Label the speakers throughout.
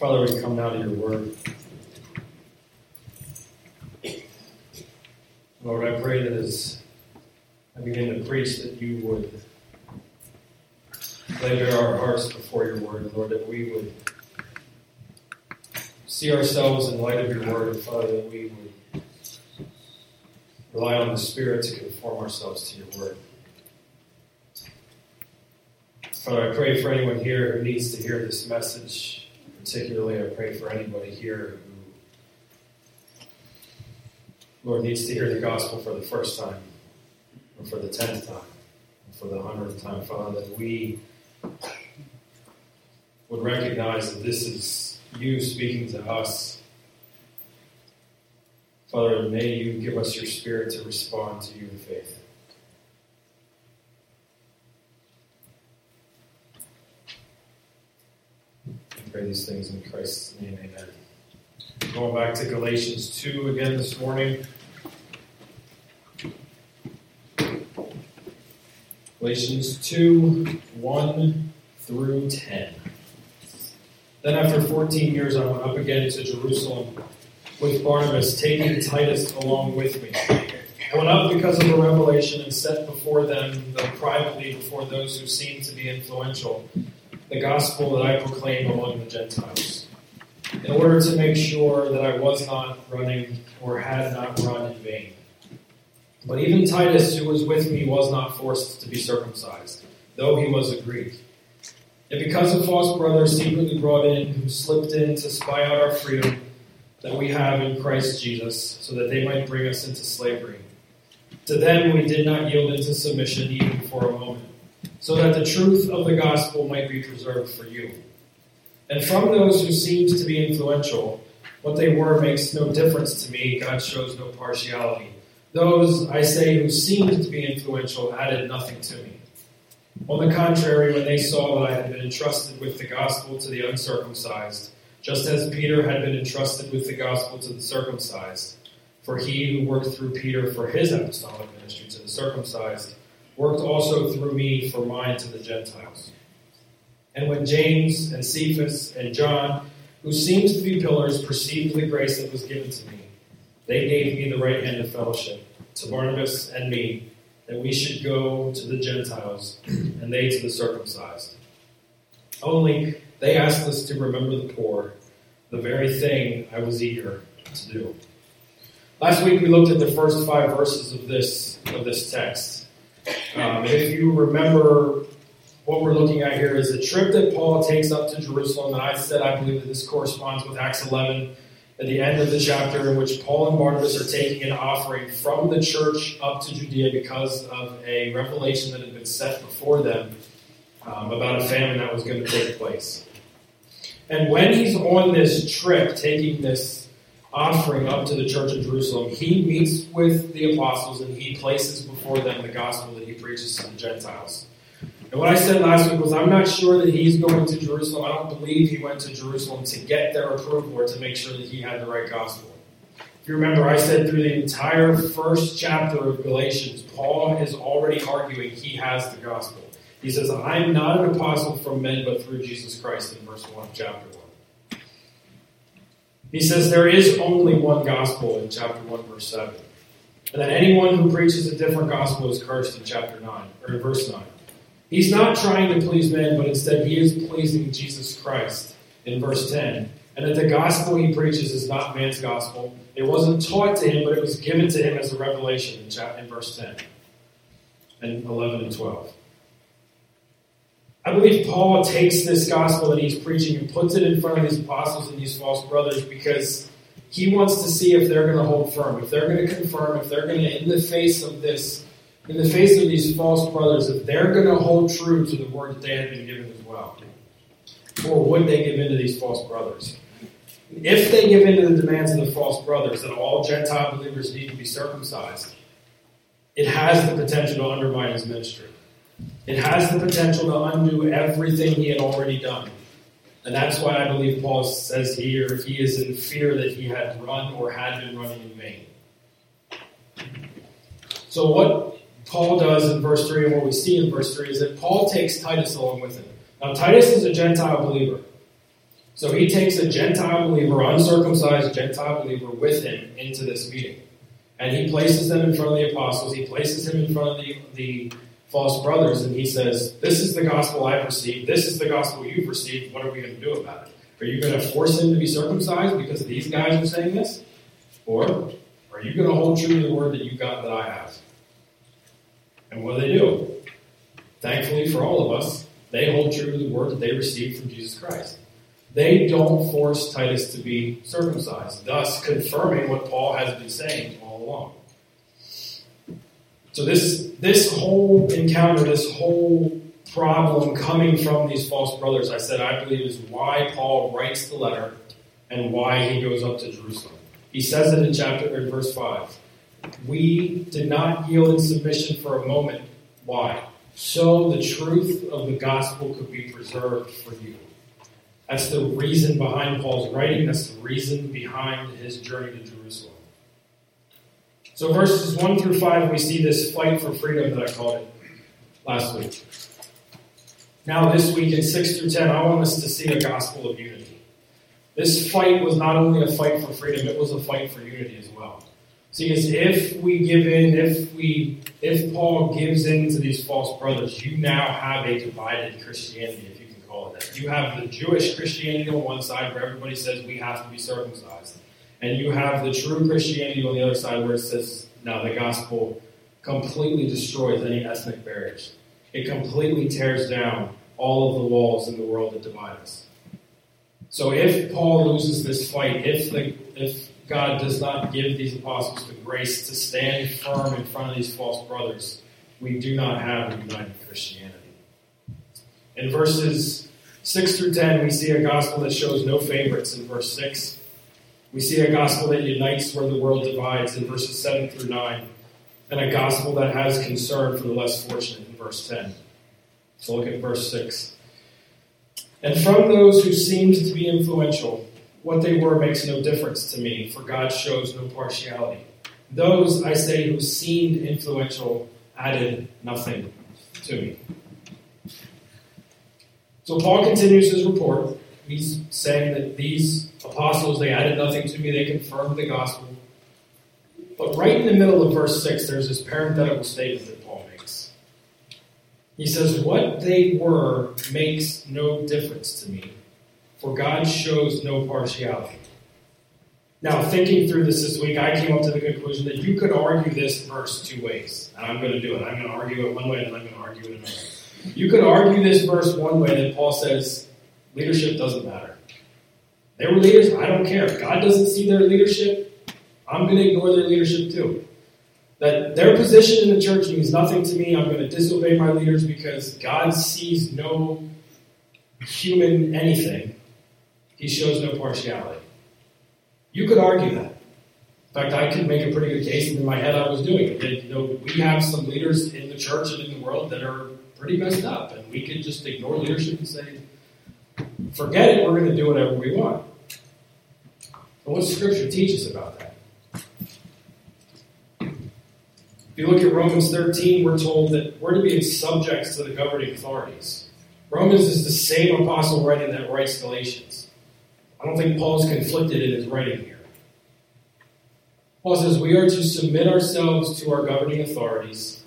Speaker 1: Father, we come now to your word. Lord, I pray that as I begin to preach, that you would lay bare our hearts before your word, Lord, that we would see ourselves in light of your word, and Father, that we would rely on the Spirit to conform ourselves to your word. Father, I pray for anyone here who needs to hear this message. Particularly, I pray for anybody here who, Lord, needs to hear the gospel for the first time, or for the tenth time, or for the hundredth time, Father, that we would recognize that this is you speaking to us. Father, may you give us your spirit to respond to you in faith. Pray these things in Christ's name, amen. Going back to Galatians 2 again this morning. Galatians 2 1 through 10. Then, after 14 years, I went up again to Jerusalem with Barnabas, taking Titus along with me. I went up because of a revelation and set before them, though privately before those who seemed to be influential the gospel that I proclaim among the Gentiles, in order to make sure that I was not running or had not run in vain. But even Titus, who was with me, was not forced to be circumcised, though he was a Greek. And because of false brothers secretly brought in, who slipped in to spy out our freedom that we have in Christ Jesus, so that they might bring us into slavery. To them we did not yield into submission even for a moment so that the truth of the gospel might be preserved for you. And from those who seemed to be influential, what they were makes no difference to me. God shows no partiality. Those, I say, who seemed to be influential added nothing to me. On the contrary, when they saw that I had been entrusted with the gospel to the uncircumcised, just as Peter had been entrusted with the gospel to the circumcised, for he who worked through Peter for his apostolic ministry to the circumcised worked also through me for mine to the Gentiles. And when James and Cephas and John, who seemed to be pillars, perceived the grace that was given to me, they gave me the right hand of fellowship to Barnabas and me, that we should go to the Gentiles, and they to the circumcised. Only they asked us to remember the poor, the very thing I was eager to do. Last week we looked at the first five verses of this of this text. Um, if you remember, what we're looking at here is a trip that Paul takes up to Jerusalem. And I said I believe that this corresponds with Acts 11 at the end of the chapter in which Paul and Barnabas are taking an offering from the church up to Judea because of a revelation that had been set before them um, about a famine that was going to take place. And when he's on this trip, taking this offering up to the church of Jerusalem, he meets with the apostles and he places before them the gospel that he preaches to the Gentiles. And what I said last week was I'm not sure that he's going to Jerusalem. I don't believe he went to Jerusalem to get their approval or to make sure that he had the right gospel. If you remember, I said through the entire first chapter of Galatians, Paul is already arguing he has the gospel. He says, I'm not an apostle from men, but through Jesus Christ in verse 1 of chapter 1. He says there is only one gospel in chapter 1, verse 7. And that anyone who preaches a different gospel is cursed in chapter 9, or in verse 9. He's not trying to please men, but instead he is pleasing Jesus Christ in verse 10. And that the gospel he preaches is not man's gospel. It wasn't taught to him, but it was given to him as a revelation in, chapter, in verse 10 and 11 and 12. I believe Paul takes this gospel that he's preaching and puts it in front of these apostles and these false brothers because he wants to see if they're going to hold firm, if they're going to confirm, if they're going to, in the face of this, in the face of these false brothers, if they're going to hold true to the word that they had been given as well. Or would they give in to these false brothers? If they give in to the demands of the false brothers that all Gentile believers need to be circumcised, it has the potential to undermine his ministry. It has the potential to undo everything he had already done. And that's why I believe Paul says here he is in fear that he had run or had been running in vain. So, what Paul does in verse 3 and what we see in verse 3 is that Paul takes Titus along with him. Now, Titus is a Gentile believer. So he takes a Gentile believer, uncircumcised Gentile believer, with him into this meeting. And he places them in front of the apostles, he places him in front of the, the false brothers, and he says, This is the gospel I've received, this is the gospel you've received, what are we going to do about it? Are you going to force him to be circumcised because these guys are saying this? Or are you going to hold true to the word that you've got that I have? And what do they do? Thankfully for all of us, they hold true to the word that they received from Jesus Christ. They don't force Titus to be circumcised, thus confirming what Paul has been saying all along. So this this whole encounter, this whole problem coming from these false brothers, I said I believe is why Paul writes the letter and why he goes up to Jerusalem. He says it in chapter in verse five. We did not yield in submission for a moment. Why? So the truth of the gospel could be preserved for you. That's the reason behind Paul's writing. That's the reason behind his journey to Jerusalem. So, verses 1 through 5, we see this fight for freedom that I called it last week. Now, this week in 6 through 10, I want us to see a gospel of unity. This fight was not only a fight for freedom, it was a fight for unity as well. See, because if we give in, if we, if Paul gives in to these false brothers, you now have a divided Christianity, if you can call it that. You have the Jewish Christianity on one side, where everybody says we have to be circumcised, and you have the true Christianity on the other side, where it says, now the gospel completely destroys any ethnic barriers. It completely tears down all of the walls in the world that divide us. So if Paul loses this fight, if the if God does not give these apostles the grace to stand firm in front of these false brothers, we do not have a united Christianity. In verses 6 through 10, we see a gospel that shows no favorites in verse 6. We see a gospel that unites where the world divides in verses 7 through 9, and a gospel that has concern for the less fortunate in verse 10. So look at verse 6. And from those who seemed to be influential, what they were makes no difference to me, for God shows no partiality. Those, I say, who seemed influential added nothing to me. So Paul continues his report. He's saying that these apostles, they added nothing to me, they confirmed the gospel. But right in the middle of verse 6, there's this parenthetical statement that Paul makes. He says, What they were makes no difference to me for God shows no partiality. Now, thinking through this this week, I came up to the conclusion that you could argue this verse two ways. And I'm going to do it. I'm going to argue it one way, and I'm going to argue it another. You could argue this verse one way that Paul says leadership doesn't matter. They were leaders, I don't care. God doesn't see their leadership, I'm going to ignore their leadership too. That their position in the church means nothing to me. I'm going to disobey my leaders because God sees no human anything he shows no partiality. You could argue that. In fact, I could make a pretty good case, and in my head I was doing it. That, you know, we have some leaders in the church and in the world that are pretty messed up, and we could just ignore leadership and say, forget it, we're going to do whatever we want. But what Scripture teaches about that? If you look at Romans 13, we're told that we're to be subjects to the governing authorities. Romans is the same apostle writing that writes Galatians. I don't think Paul's conflicted in his writing here. Paul says we are to submit ourselves to our governing authorities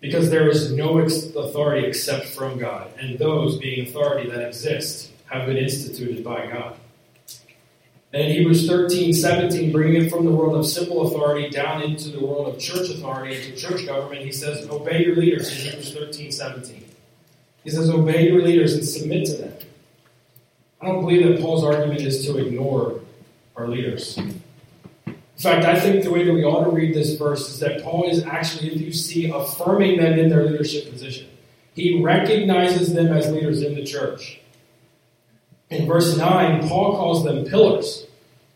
Speaker 1: because there is no authority except from God, and those being authority that exist have been instituted by God. And in Hebrews 13, 17, bringing it from the world of civil authority down into the world of church authority, into church government, he says, Obey your leaders in Hebrews 13, 17. He says, Obey your leaders and submit to them. I don't believe that Paul's argument is to ignore our leaders. In fact, I think the way that we ought to read this verse is that Paul is actually, if you see, affirming them in their leadership position. He recognizes them as leaders in the church. In verse 9, Paul calls them pillars.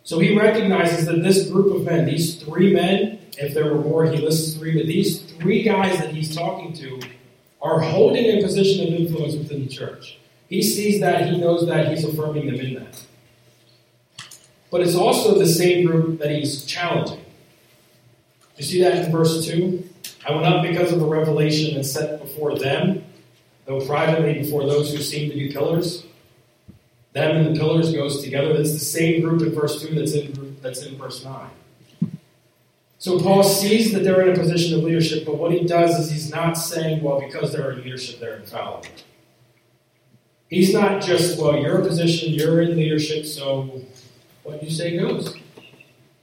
Speaker 1: So he recognizes that this group of men, these three men, if there were more, he lists three, but these three guys that he's talking to are holding a position of influence within the church. He sees that, he knows that, he's affirming them in that. But it's also the same group that he's challenging. You see that in verse 2? I went up because of a revelation and set before them, though privately before those who seem to be pillars. Them and the pillars goes together. That's the same group in verse 2 that's in, that's in verse 9. So Paul sees that they're in a position of leadership, but what he does is he's not saying, well, because they're in leadership, they're infallible. He's not just, well, you're in position, you're in leadership, so what you say goes.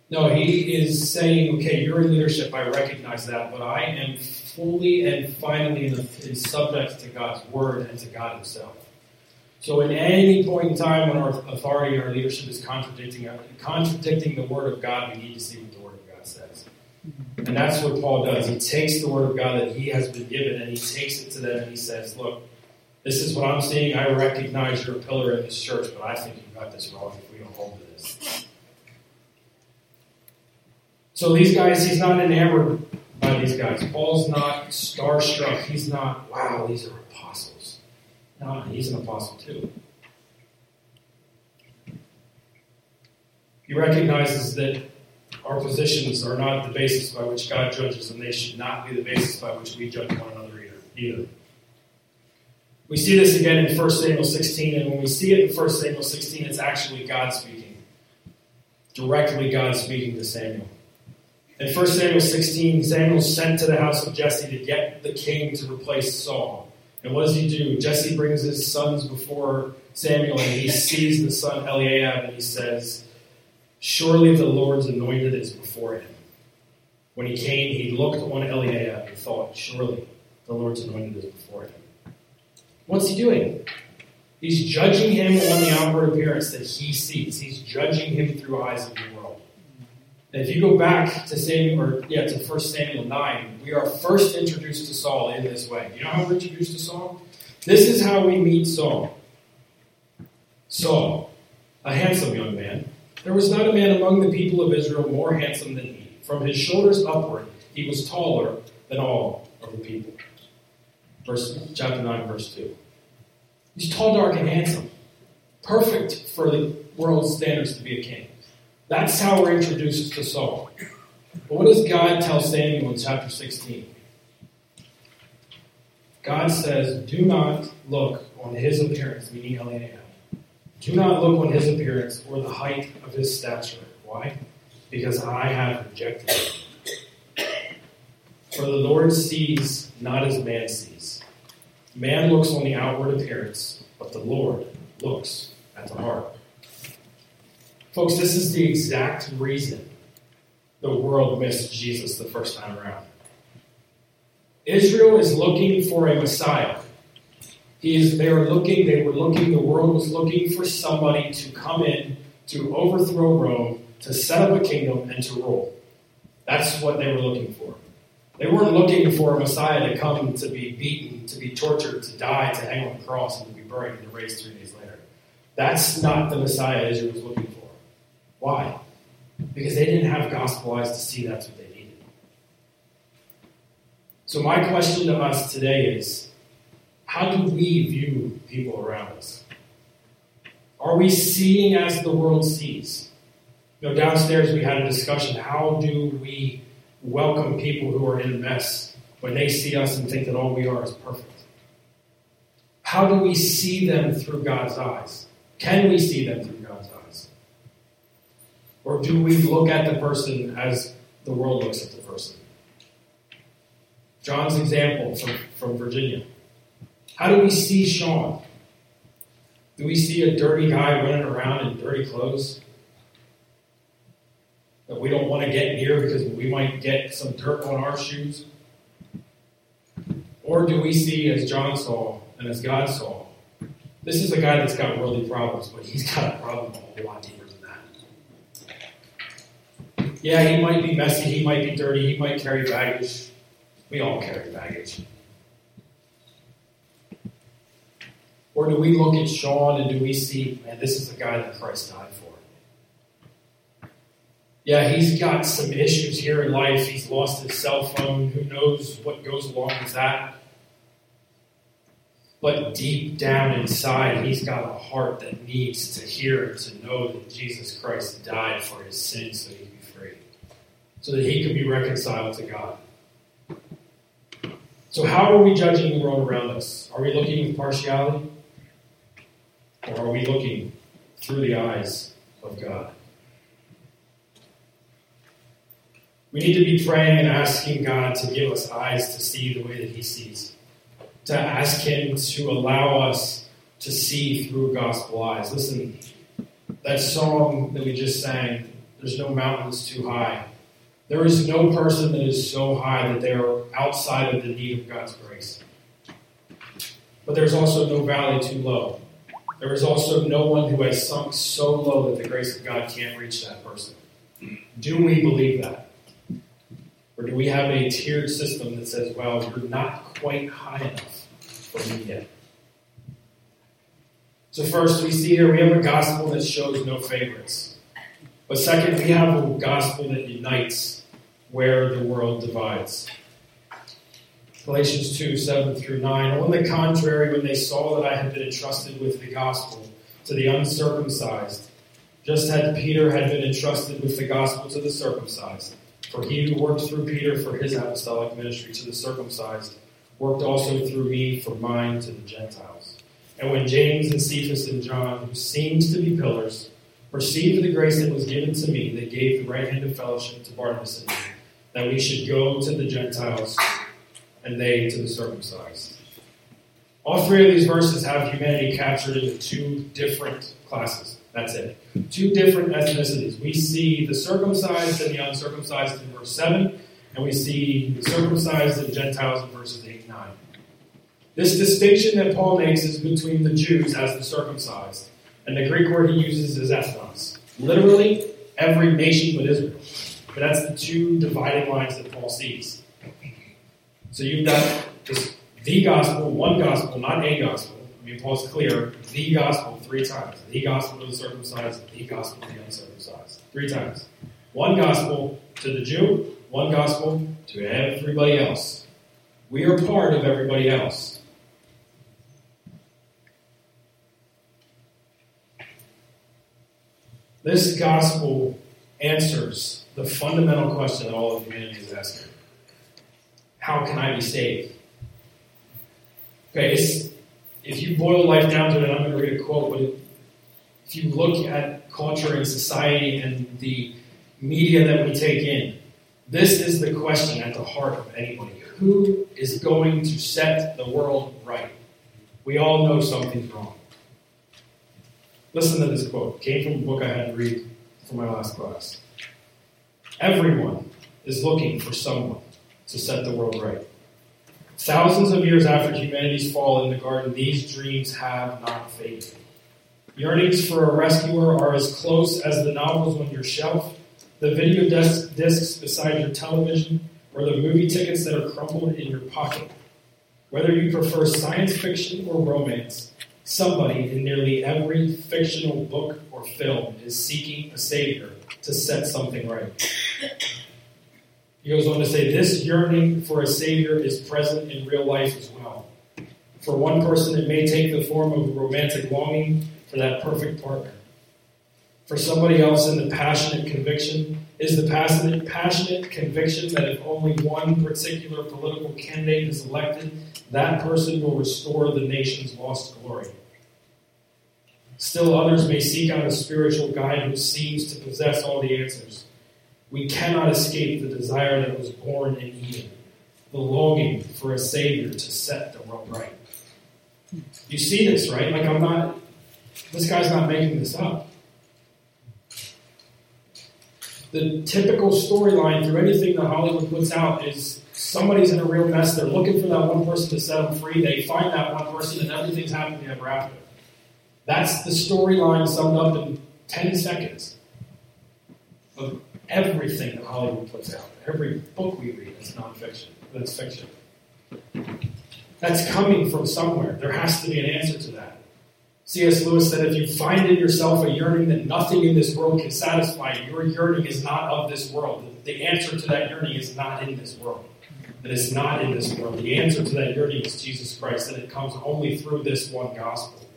Speaker 1: No, he is saying, okay, you're in leadership, I recognize that, but I am fully and finally in, in subject to God's word and to God himself. So, at any point in time when our authority our leadership is contradicting, contradicting the word of God, we need to see what the word of God says. And that's what Paul does. He takes the word of God that he has been given and he takes it to them and he says, Look, this is what I'm seeing. I recognize you're a pillar in this church, but I think you've got this wrong if we don't hold to this. So these guys, he's not enamored by these guys. Paul's not starstruck. He's not, wow, these are apostles. No, he's an apostle too. He recognizes that our positions are not the basis by which God judges, and they should not be the basis by which we judge one another either. We see this again in 1 Samuel 16, and when we see it in 1 Samuel 16, it's actually God speaking. Directly God speaking to Samuel. In 1 Samuel 16, Samuel sent to the house of Jesse to get the king to replace Saul. And what does he do? Jesse brings his sons before Samuel, and he sees the son Eliab, and he says, Surely the Lord's anointed is before him. When he came, he looked on Eliab and thought, Surely the Lord's anointed is before him. What's he doing? He's judging him on the outward appearance that he sees. He's judging him through eyes of the. And if you go back to Samuel, or yeah, to 1 Samuel 9, we are first introduced to Saul in this way. You know how we're introduced to Saul? This is how we meet Saul. Saul, a handsome young man. There was not a man among the people of Israel more handsome than he. From his shoulders upward, he was taller than all of the people verse, chapter 9, verse 2. He's tall, dark, and handsome. Perfect for the world's standards to be a king. That's how we're introduced to Saul. But what does God tell Samuel in chapter 16? God says, Do not look on his appearance, meaning Eliab. Do not look on his appearance or the height of his stature. Why? Because I have rejected him. For the Lord sees not as man sees. Man looks on the outward appearance, but the Lord looks at the heart. Folks, this is the exact reason the world missed Jesus the first time around. Israel is looking for a Messiah. He is, they are looking, they were looking, the world was looking for somebody to come in, to overthrow Rome, to set up a kingdom, and to rule. That's what they were looking for. They weren't looking for a Messiah to come to be beaten, to be tortured, to die, to hang on the cross, and to be buried and raised three days later. That's not the Messiah Israel was looking. Why? Because they didn't have gospel eyes to see that's what they needed. So, my question to us today is how do we view people around us? Are we seeing as the world sees? You know, downstairs we had a discussion. How do we welcome people who are in a mess when they see us and think that all we are is perfect? How do we see them through God's eyes? Can we see them through God's eyes? Or do we look at the person as the world looks at the person? John's example from, from Virginia. How do we see Sean? Do we see a dirty guy running around in dirty clothes? that we don't want to get near because we might get some dirt on our shoes? Or do we see, as John saw and as God saw, this is a guy that's got worldly problems, but he's got a problem a whole lot deeper. Yeah, he might be messy, he might be dirty, he might carry baggage. We all carry baggage. Or do we look at Sean and do we see, man, this is a guy that Christ died for? yeah, he's got some issues here in life. He's lost his cell phone. Who knows what goes along with that? But deep down inside, he's got a heart that needs to hear and to know that Jesus Christ died for his sins so he so that he could be reconciled to God. So, how are we judging the world around us? Are we looking with partiality? Or are we looking through the eyes of God? We need to be praying and asking God to give us eyes to see the way that He sees, to ask Him to allow us to see through gospel eyes. Listen, that song that we just sang, There's No Mountains Too High. There is no person that is so high that they are outside of the need of God's grace. But there's also no valley too low. There is also no one who has sunk so low that the grace of God can't reach that person. Do we believe that? Or do we have a tiered system that says, well, you're not quite high enough for me yet? So, first, we see here we have a gospel that shows no favorites. But second, we have a gospel that unites where the world divides. Galatians 2 7 through 9. On the contrary, when they saw that I had been entrusted with the gospel to the uncircumcised, just as Peter had been entrusted with the gospel to the circumcised, for he who worked through Peter for his apostolic ministry to the circumcised worked also through me for mine to the Gentiles. And when James and Cephas and John, who seemed to be pillars, perceived the grace that was given to me, that gave the right hand of fellowship to Barnabas and me, that we should go to the Gentiles and they to the circumcised. All three of these verses have humanity captured into two different classes. That's it. Two different ethnicities. We see the circumcised and the uncircumcised in verse 7, and we see the circumcised and Gentiles in verses 8 and 9. This distinction that Paul makes is between the Jews as the circumcised, and the Greek word he uses is ethnos. Literally, every nation but Israel. But that's the two dividing lines that Paul sees. So you've got this, the gospel, one gospel, not a gospel. I mean, Paul's clear, the gospel three times. The gospel to the circumcised, the gospel to the uncircumcised. Three times. One gospel to the Jew, one gospel to everybody else. We are part of everybody else. This gospel answers the fundamental question that all of humanity is asking how can I be saved? Okay, if you boil life down to it, I'm going to read a quote, but if you look at culture and society and the media that we take in, this is the question at the heart of anybody. Who is going to set the world right? We all know something's wrong. Listen to this quote. It came from a book I had to read for my last class. Everyone is looking for someone to set the world right. Thousands of years after humanity's fall in the garden, these dreams have not faded. Yearnings for a rescuer are as close as the novels on your shelf, the video disc, discs beside your television, or the movie tickets that are crumpled in your pocket. Whether you prefer science fiction or romance, somebody in nearly every fictional book or film is seeking a savior to set something right. He goes on to say, This yearning for a Savior is present in real life as well. For one person, it may take the form of a romantic longing for that perfect partner. For somebody else, in the passionate conviction is the passionate, passionate conviction that if only one particular political candidate is elected, that person will restore the nation's lost glory. Still, others may seek out a spiritual guide who seems to possess all the answers. We cannot escape the desire that was born in Eden, the longing for a Savior to set the world right. You see this, right? Like, I'm not, this guy's not making this up. The typical storyline through anything that Hollywood puts out is somebody's in a real mess. They're looking for that one person to set them free. They find that one person, and everything's happening ever after. That's the storyline summed up in 10 seconds of everything that Hollywood puts out, every book we read is nonfiction, that's fiction. That's coming from somewhere. There has to be an answer to that. C.S. Lewis said, if you find in yourself a yearning that nothing in this world can satisfy, your yearning is not of this world. The answer to that yearning is not in this world. That it's not in this world. The answer to that yearning is Jesus Christ, and it comes only through this one gospel.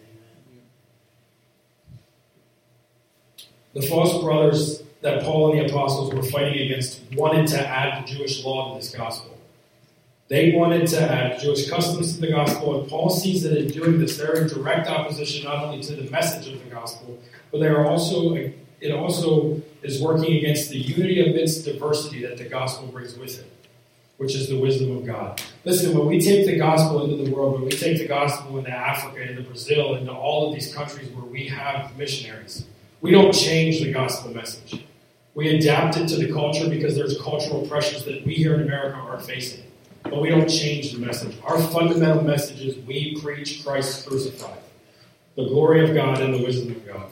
Speaker 1: The false brothers that Paul and the apostles were fighting against wanted to add the Jewish law to this gospel. They wanted to add Jewish customs to the gospel, and Paul sees that in doing this, they're in direct opposition not only to the message of the gospel, but they are also it also is working against the unity amidst diversity that the gospel brings with it, which is the wisdom of God. Listen, when we take the gospel into the world, when we take the gospel into Africa, into Brazil, into all of these countries where we have missionaries, we don't change the gospel message. We adapt it to the culture because there's cultural pressures that we here in America are facing. But we don't change the message. Our fundamental message is we preach Christ crucified, the glory of God and the wisdom of God.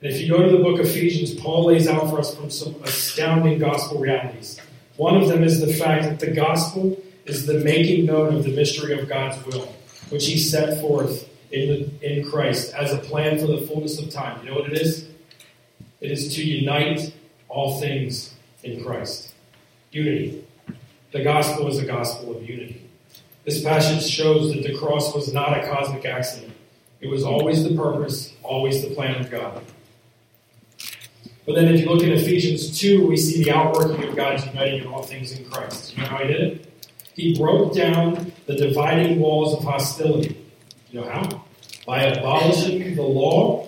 Speaker 1: And if you go to the book of Ephesians, Paul lays out for us from some astounding gospel realities. One of them is the fact that the gospel is the making known of the mystery of God's will, which he set forth in, the, in Christ as a plan for the fullness of time. You know what it is? It is to unite all things in Christ. Unity. The gospel is a gospel of unity. This passage shows that the cross was not a cosmic accident. It was always the purpose, always the plan of God. But then if you look in Ephesians 2, we see the outworking of God's uniting in all things in Christ. You know how he did it? He broke down the dividing walls of hostility. You know how? By abolishing the law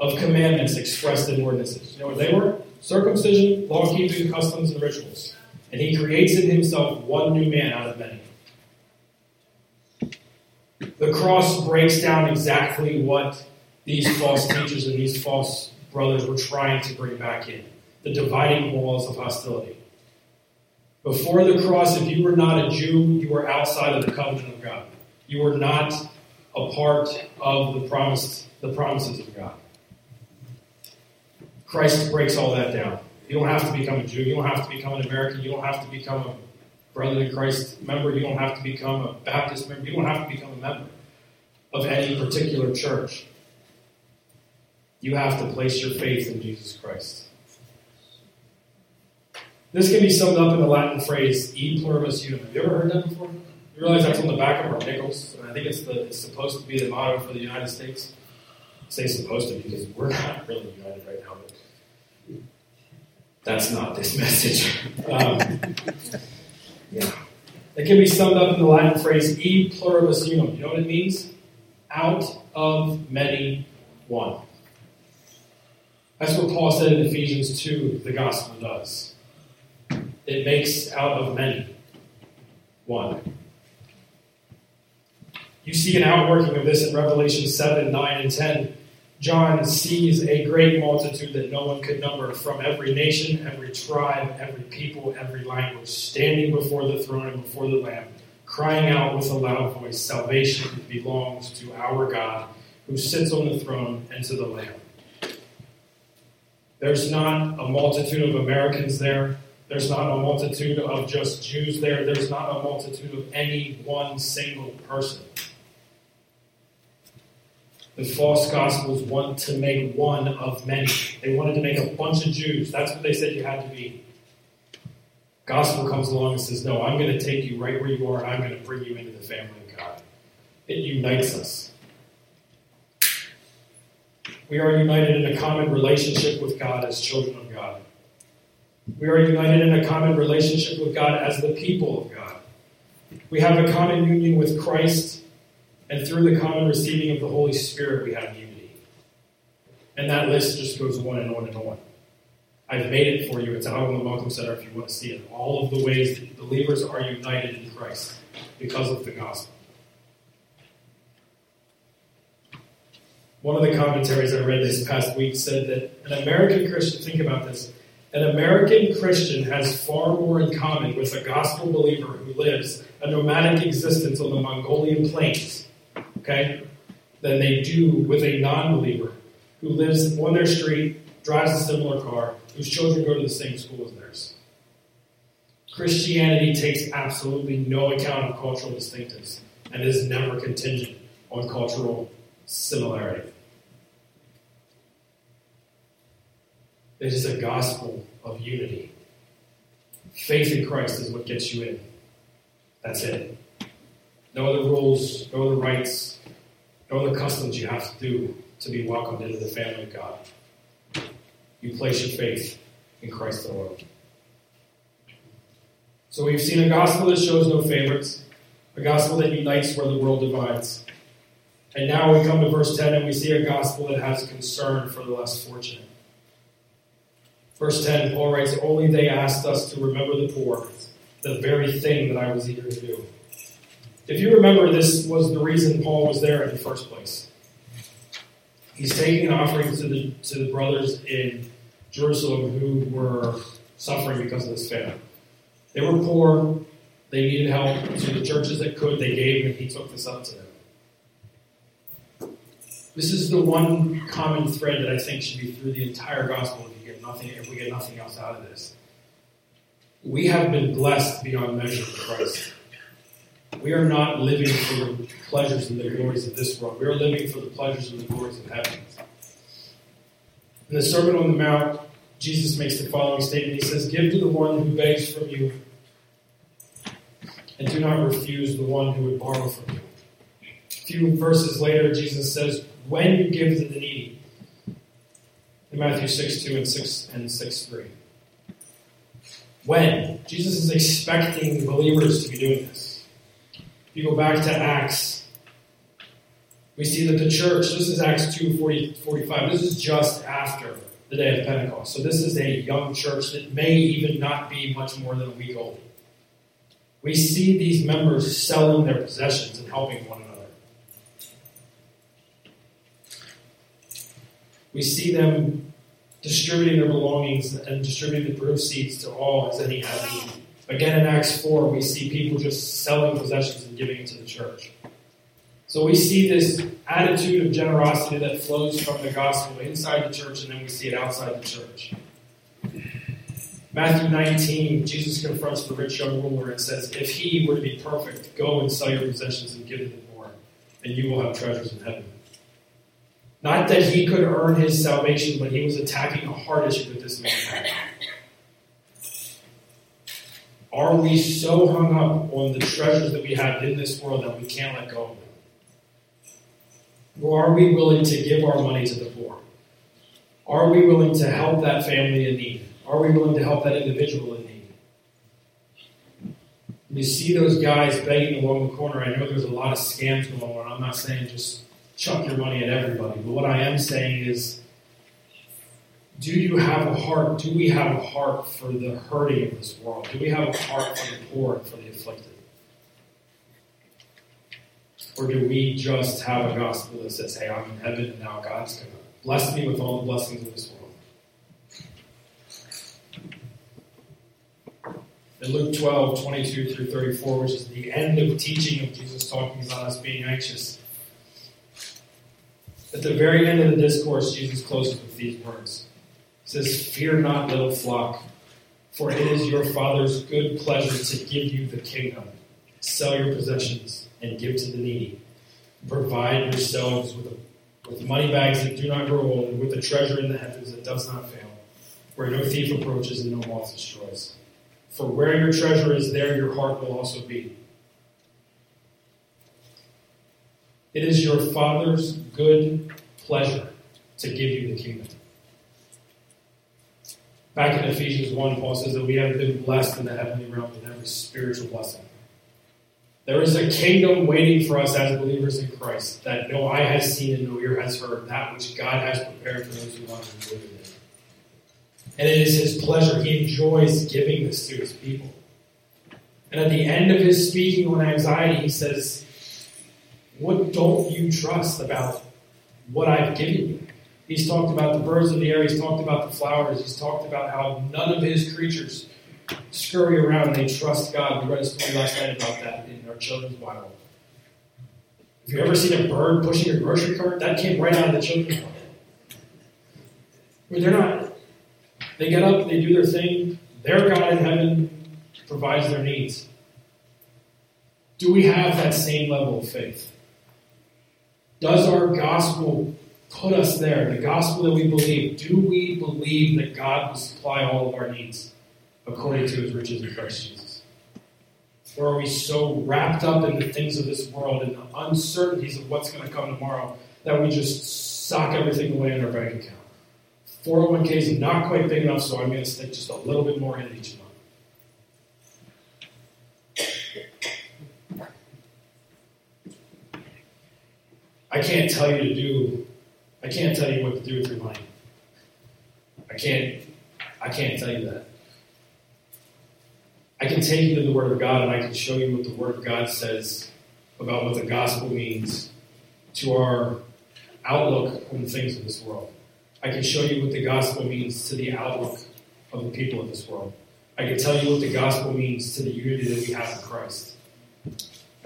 Speaker 1: of commandments expressed in ordinances. You know what they were? Circumcision, law keeping, customs, and rituals. And he creates in himself one new man out of many. The cross breaks down exactly what these false teachers and these false brothers were trying to bring back in the dividing walls of hostility. Before the cross, if you were not a Jew, you were outside of the covenant of God. You were not a part of the promised the promises of God. Christ breaks all that down. You don't have to become a Jew. You don't have to become an American. You don't have to become a Brother in Christ member. You don't have to become a Baptist member. You don't have to become a member of any particular church. You have to place your faith in Jesus Christ. This can be summed up in the Latin phrase "e pluribus unum." Have you ever heard that before? You realize that's on the back of our nickels, and I think it's the it's supposed to be the motto for the United States. I say supposed to because we're not really united right now, but that's not this message. Um, yeah. It can be summed up in the Latin phrase "e pluribus unum." You know what it means? Out of many, one. That's what Paul said in Ephesians 2 the gospel does. It makes out of many one. You see an outworking of this in Revelation 7, 9, and 10. John sees a great multitude that no one could number from every nation, every tribe, every people, every language, standing before the throne and before the Lamb, crying out with a loud voice Salvation belongs to our God who sits on the throne and to the Lamb. There's not a multitude of Americans there. There's not a multitude of just Jews there. There's not a multitude of any one single person. The false gospels want to make one of many. They wanted to make a bunch of Jews. That's what they said you had to be. Gospel comes along and says, No, I'm going to take you right where you are and I'm going to bring you into the family of God. It unites us. We are united in a common relationship with God as children of God. We are united in a common relationship with God as the people of God. We have a common union with Christ, and through the common receiving of the Holy Spirit, we have unity. And that list just goes on and on and on. I've made it for you. It's out on the Welcome Center if you want to see it. All of the ways that believers are united in Christ because of the gospel. One of the commentaries I read this past week said that an American Christian, think about this, an American Christian has far more in common with a gospel believer who lives a nomadic existence on the Mongolian plains, okay, than they do with a non believer who lives on their street, drives a similar car, whose children go to the same school as theirs. Christianity takes absolutely no account of cultural distinctives and is never contingent on cultural similarity. It is a gospel of unity. Faith in Christ is what gets you in. That's it. No other rules, no other rights, no other customs you have to do to be welcomed into the family of God. You place your faith in Christ alone. So we've seen a gospel that shows no favorites, a gospel that unites where the world divides. And now we come to verse 10 and we see a gospel that has concern for the less fortunate. Verse 10, Paul writes, Only they asked us to remember the poor, the very thing that I was eager to do. If you remember, this was the reason Paul was there in the first place. He's taking an offering to the, to the brothers in Jerusalem who were suffering because of this famine. They were poor, they needed help. To the churches that could, they gave, and he took this up to them. This is the one common thread that I think should be through the entire gospel nothing if we get nothing else out of this. We have been blessed beyond measure in Christ. We are not living for the pleasures and the glories of this world. We are living for the pleasures and the glories of heaven. In the Sermon on the Mount, Jesus makes the following statement. He says, Give to the one who begs from you, and do not refuse the one who would borrow from you. A few verses later, Jesus says, When you give to the needy. Matthew 6 2 and 6 and 6 3. When? Jesus is expecting believers to be doing this. If you go back to Acts, we see that the church, this is Acts 2 40, 45, this is just after the day of Pentecost. So this is a young church that may even not be much more than a week old. We see these members selling their possessions and helping one another. We see them distributing their belongings and distributing the proceeds to all as any had need. Again, in Acts 4, we see people just selling possessions and giving it to the church. So we see this attitude of generosity that flows from the gospel inside the church, and then we see it outside the church. Matthew 19, Jesus confronts the rich young ruler and says, If he were to be perfect, go and sell your possessions and give to the poor, and you will have treasures in heaven. Not that he could earn his salvation, but he was attacking a heart issue that this man had. Are we so hung up on the treasures that we have in this world that we can't let go of them? Or are we willing to give our money to the poor? Are we willing to help that family in need? Are we willing to help that individual in need? You see those guys begging along the corner. I know there's a lot of scams going on. I'm not saying just chuck your money at everybody, but what I am saying is do you have a heart? Do we have a heart for the hurting of this world? Do we have a heart for the poor and for the afflicted? Or do we just have a gospel that says, hey, I'm in heaven and now God's going to bless me with all the blessings of this world? In Luke 12, 22 through 34, which is the end of teaching of Jesus talking about us being anxious, at the very end of the discourse, Jesus closes with these words He says, Fear not, little flock, for it is your Father's good pleasure to give you the kingdom. Sell your possessions and give to the needy. Provide yourselves with, a, with money bags that do not grow old, and with a treasure in the heavens that does not fail, where no thief approaches and no moth destroys. For where your treasure is, there your heart will also be. It is your Father's good pleasure to give you the kingdom. Back in Ephesians 1, Paul says that we have been blessed in the heavenly realm with every spiritual blessing. There is a kingdom waiting for us as believers in Christ that no eye has seen and no ear has heard, that which God has prepared for those who Him and live in it. And it is His pleasure. He enjoys giving this to His people. And at the end of His speaking on anxiety, He says, What don't you trust about what I've given you? He's talked about the birds of the air. He's talked about the flowers. He's talked about how none of his creatures scurry around and they trust God. We read a story last night about that in our children's Bible. Have you ever seen a bird pushing a grocery cart? That came right out of the children's Bible. Mean, they're not. They get up, they do their thing. Their God in heaven provides their needs. Do we have that same level of faith? Does our gospel put us there, the gospel that we believe, do we believe that God will supply all of our needs according to his riches in Christ Jesus? Or are we so wrapped up in the things of this world and the uncertainties of what's going to come tomorrow that we just sock everything away in our bank account? 401k is not quite big enough, so I'm going to stick just a little bit more in each month. I can't tell you to do, I can't tell you what to do with your money. I can't, I can't tell you that. I can take you to the Word of God and I can show you what the Word of God says about what the gospel means to our outlook on the things of this world. I can show you what the gospel means to the outlook of the people of this world. I can tell you what the gospel means to the unity that we have in Christ.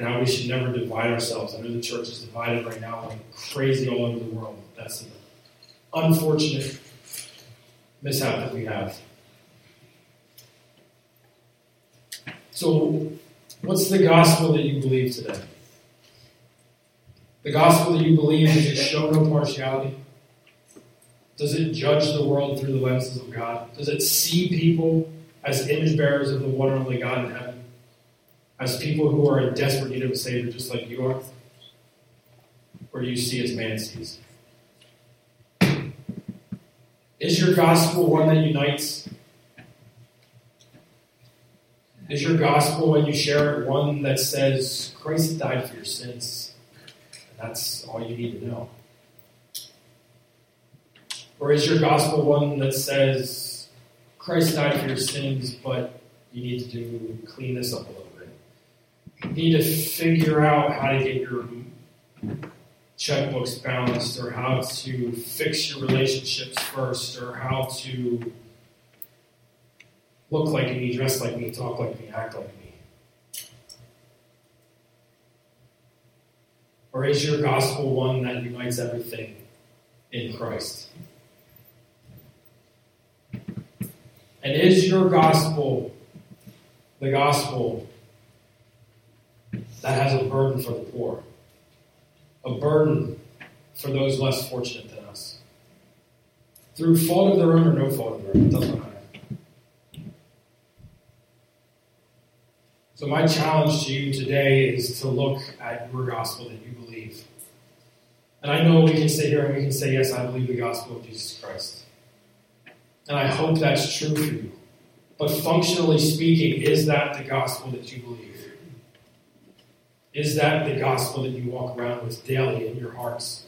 Speaker 1: And how we should never divide ourselves. I know the church is divided right now like crazy all over the world. That's an unfortunate mishap that we have. So, what's the gospel that you believe today? The gospel that you believe does it show no partiality? Does it judge the world through the lenses of God? Does it see people as image bearers of the one and only God in heaven? As people who are in desperate need of a Savior, just like you are? Or do you see as man sees? Is your gospel one that unites? Is your gospel, when you share it, one that says, Christ died for your sins? And That's all you need to know. Or is your gospel one that says, Christ died for your sins, but you need to do clean this up a little? You need to figure out how to get your checkbooks balanced, or how to fix your relationships first, or how to look like me, dress like me, talk like me, act like me. Or is your gospel one that unites everything in Christ? And is your gospel the gospel that has a burden for the poor? A burden for those less fortunate than us? Through fault of their own or no fault of their own, it doesn't matter. So, my challenge to you today is to look at your gospel that you believe. And I know we can sit here and we can say, Yes, I believe the gospel of Jesus Christ. And I hope that's true for you. But functionally speaking, is that the gospel that you believe? Is that the gospel that you walk around with daily in your hearts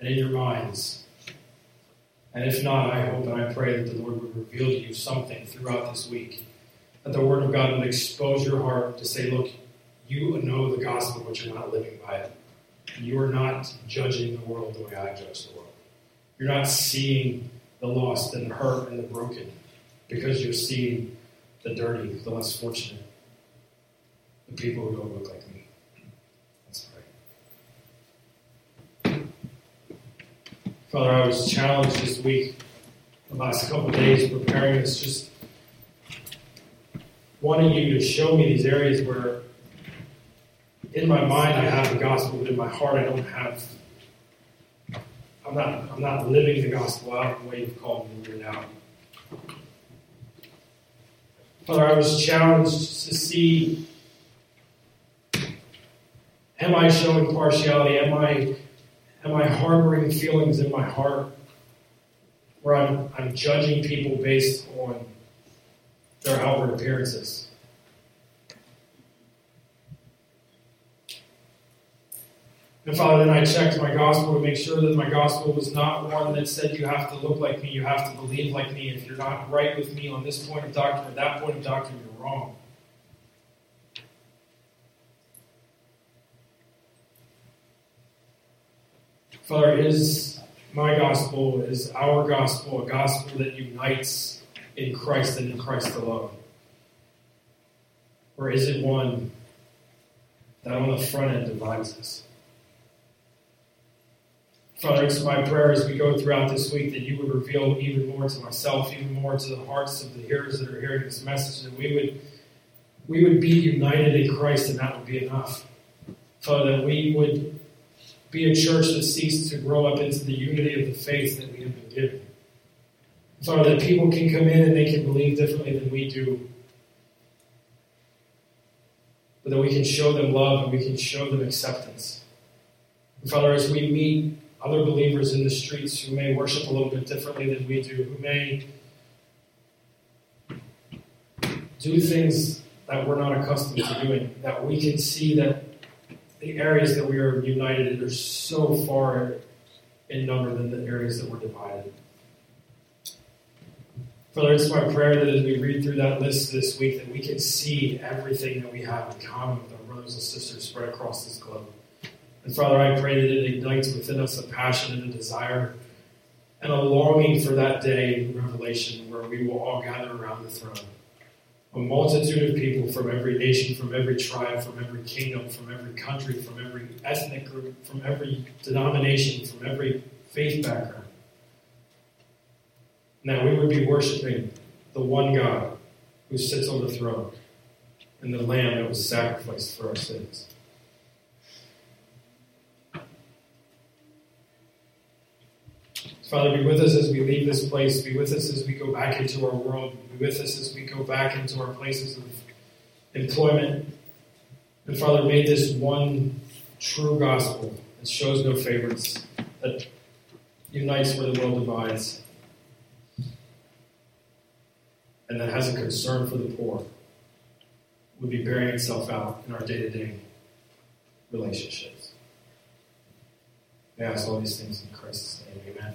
Speaker 1: and in your minds? And if not, I hope and I pray that the Lord would reveal to you something throughout this week. That the Word of God would expose your heart to say, look, you know the gospel, but you're not living by it. You are not judging the world the way I judge the world. You're not seeing the lost and the hurt and the broken because you're seeing the dirty, the less fortunate, the people who don't look like me. Let's pray. Father, I was challenged this week, the last couple of days, preparing this, just wanting you to show me these areas where in my mind I have the gospel, but in my heart I don't have I'm not, I'm not living the gospel out the way you've called me to now. Father, I was challenged to see am I showing partiality? Am I am I harboring feelings in my heart where I'm, I'm judging people based on their outward appearances? And Father, then I checked my gospel to make sure that my gospel was not one that said you have to look like me, you have to believe like me. If you're not right with me on this point of doctrine or that point of doctrine, you're wrong. Father, is my gospel, is our gospel a gospel that unites in Christ and in Christ alone? Or is it one that on the front end divides us? Father, it's my prayer as we go throughout this week that you would reveal even more to myself, even more to the hearts of the hearers that are hearing this message, that we would we would be united in Christ and that would be enough. Father, that we would be a church that seeks to grow up into the unity of the faith that we have been given. Father, that people can come in and they can believe differently than we do. But that we can show them love and we can show them acceptance. And Father, as we meet other believers in the streets who may worship a little bit differently than we do, who may do things that we're not accustomed to doing, that we can see that the areas that we are united in are so far in number than the areas that we're divided. Father, it's my prayer that as we read through that list this week, that we can see everything that we have in common with our brothers and sisters spread across this globe. And Father, I pray that it ignites within us a passion and a desire and a longing for that day in Revelation where we will all gather around the throne. A multitude of people from every nation, from every tribe, from every kingdom, from every country, from every ethnic group, from every denomination, from every faith background now we would be worshiping the one God who sits on the throne and the Lamb that was sacrificed for our sins. Father, be with us as we leave this place. Be with us as we go back into our world. Be with us as we go back into our places of employment. And Father, may this one true gospel that shows no favorites, that unites where the world divides, and that has a concern for the poor would be bearing itself out in our day to day relationships. I ask all these things in Christ's name. Amen.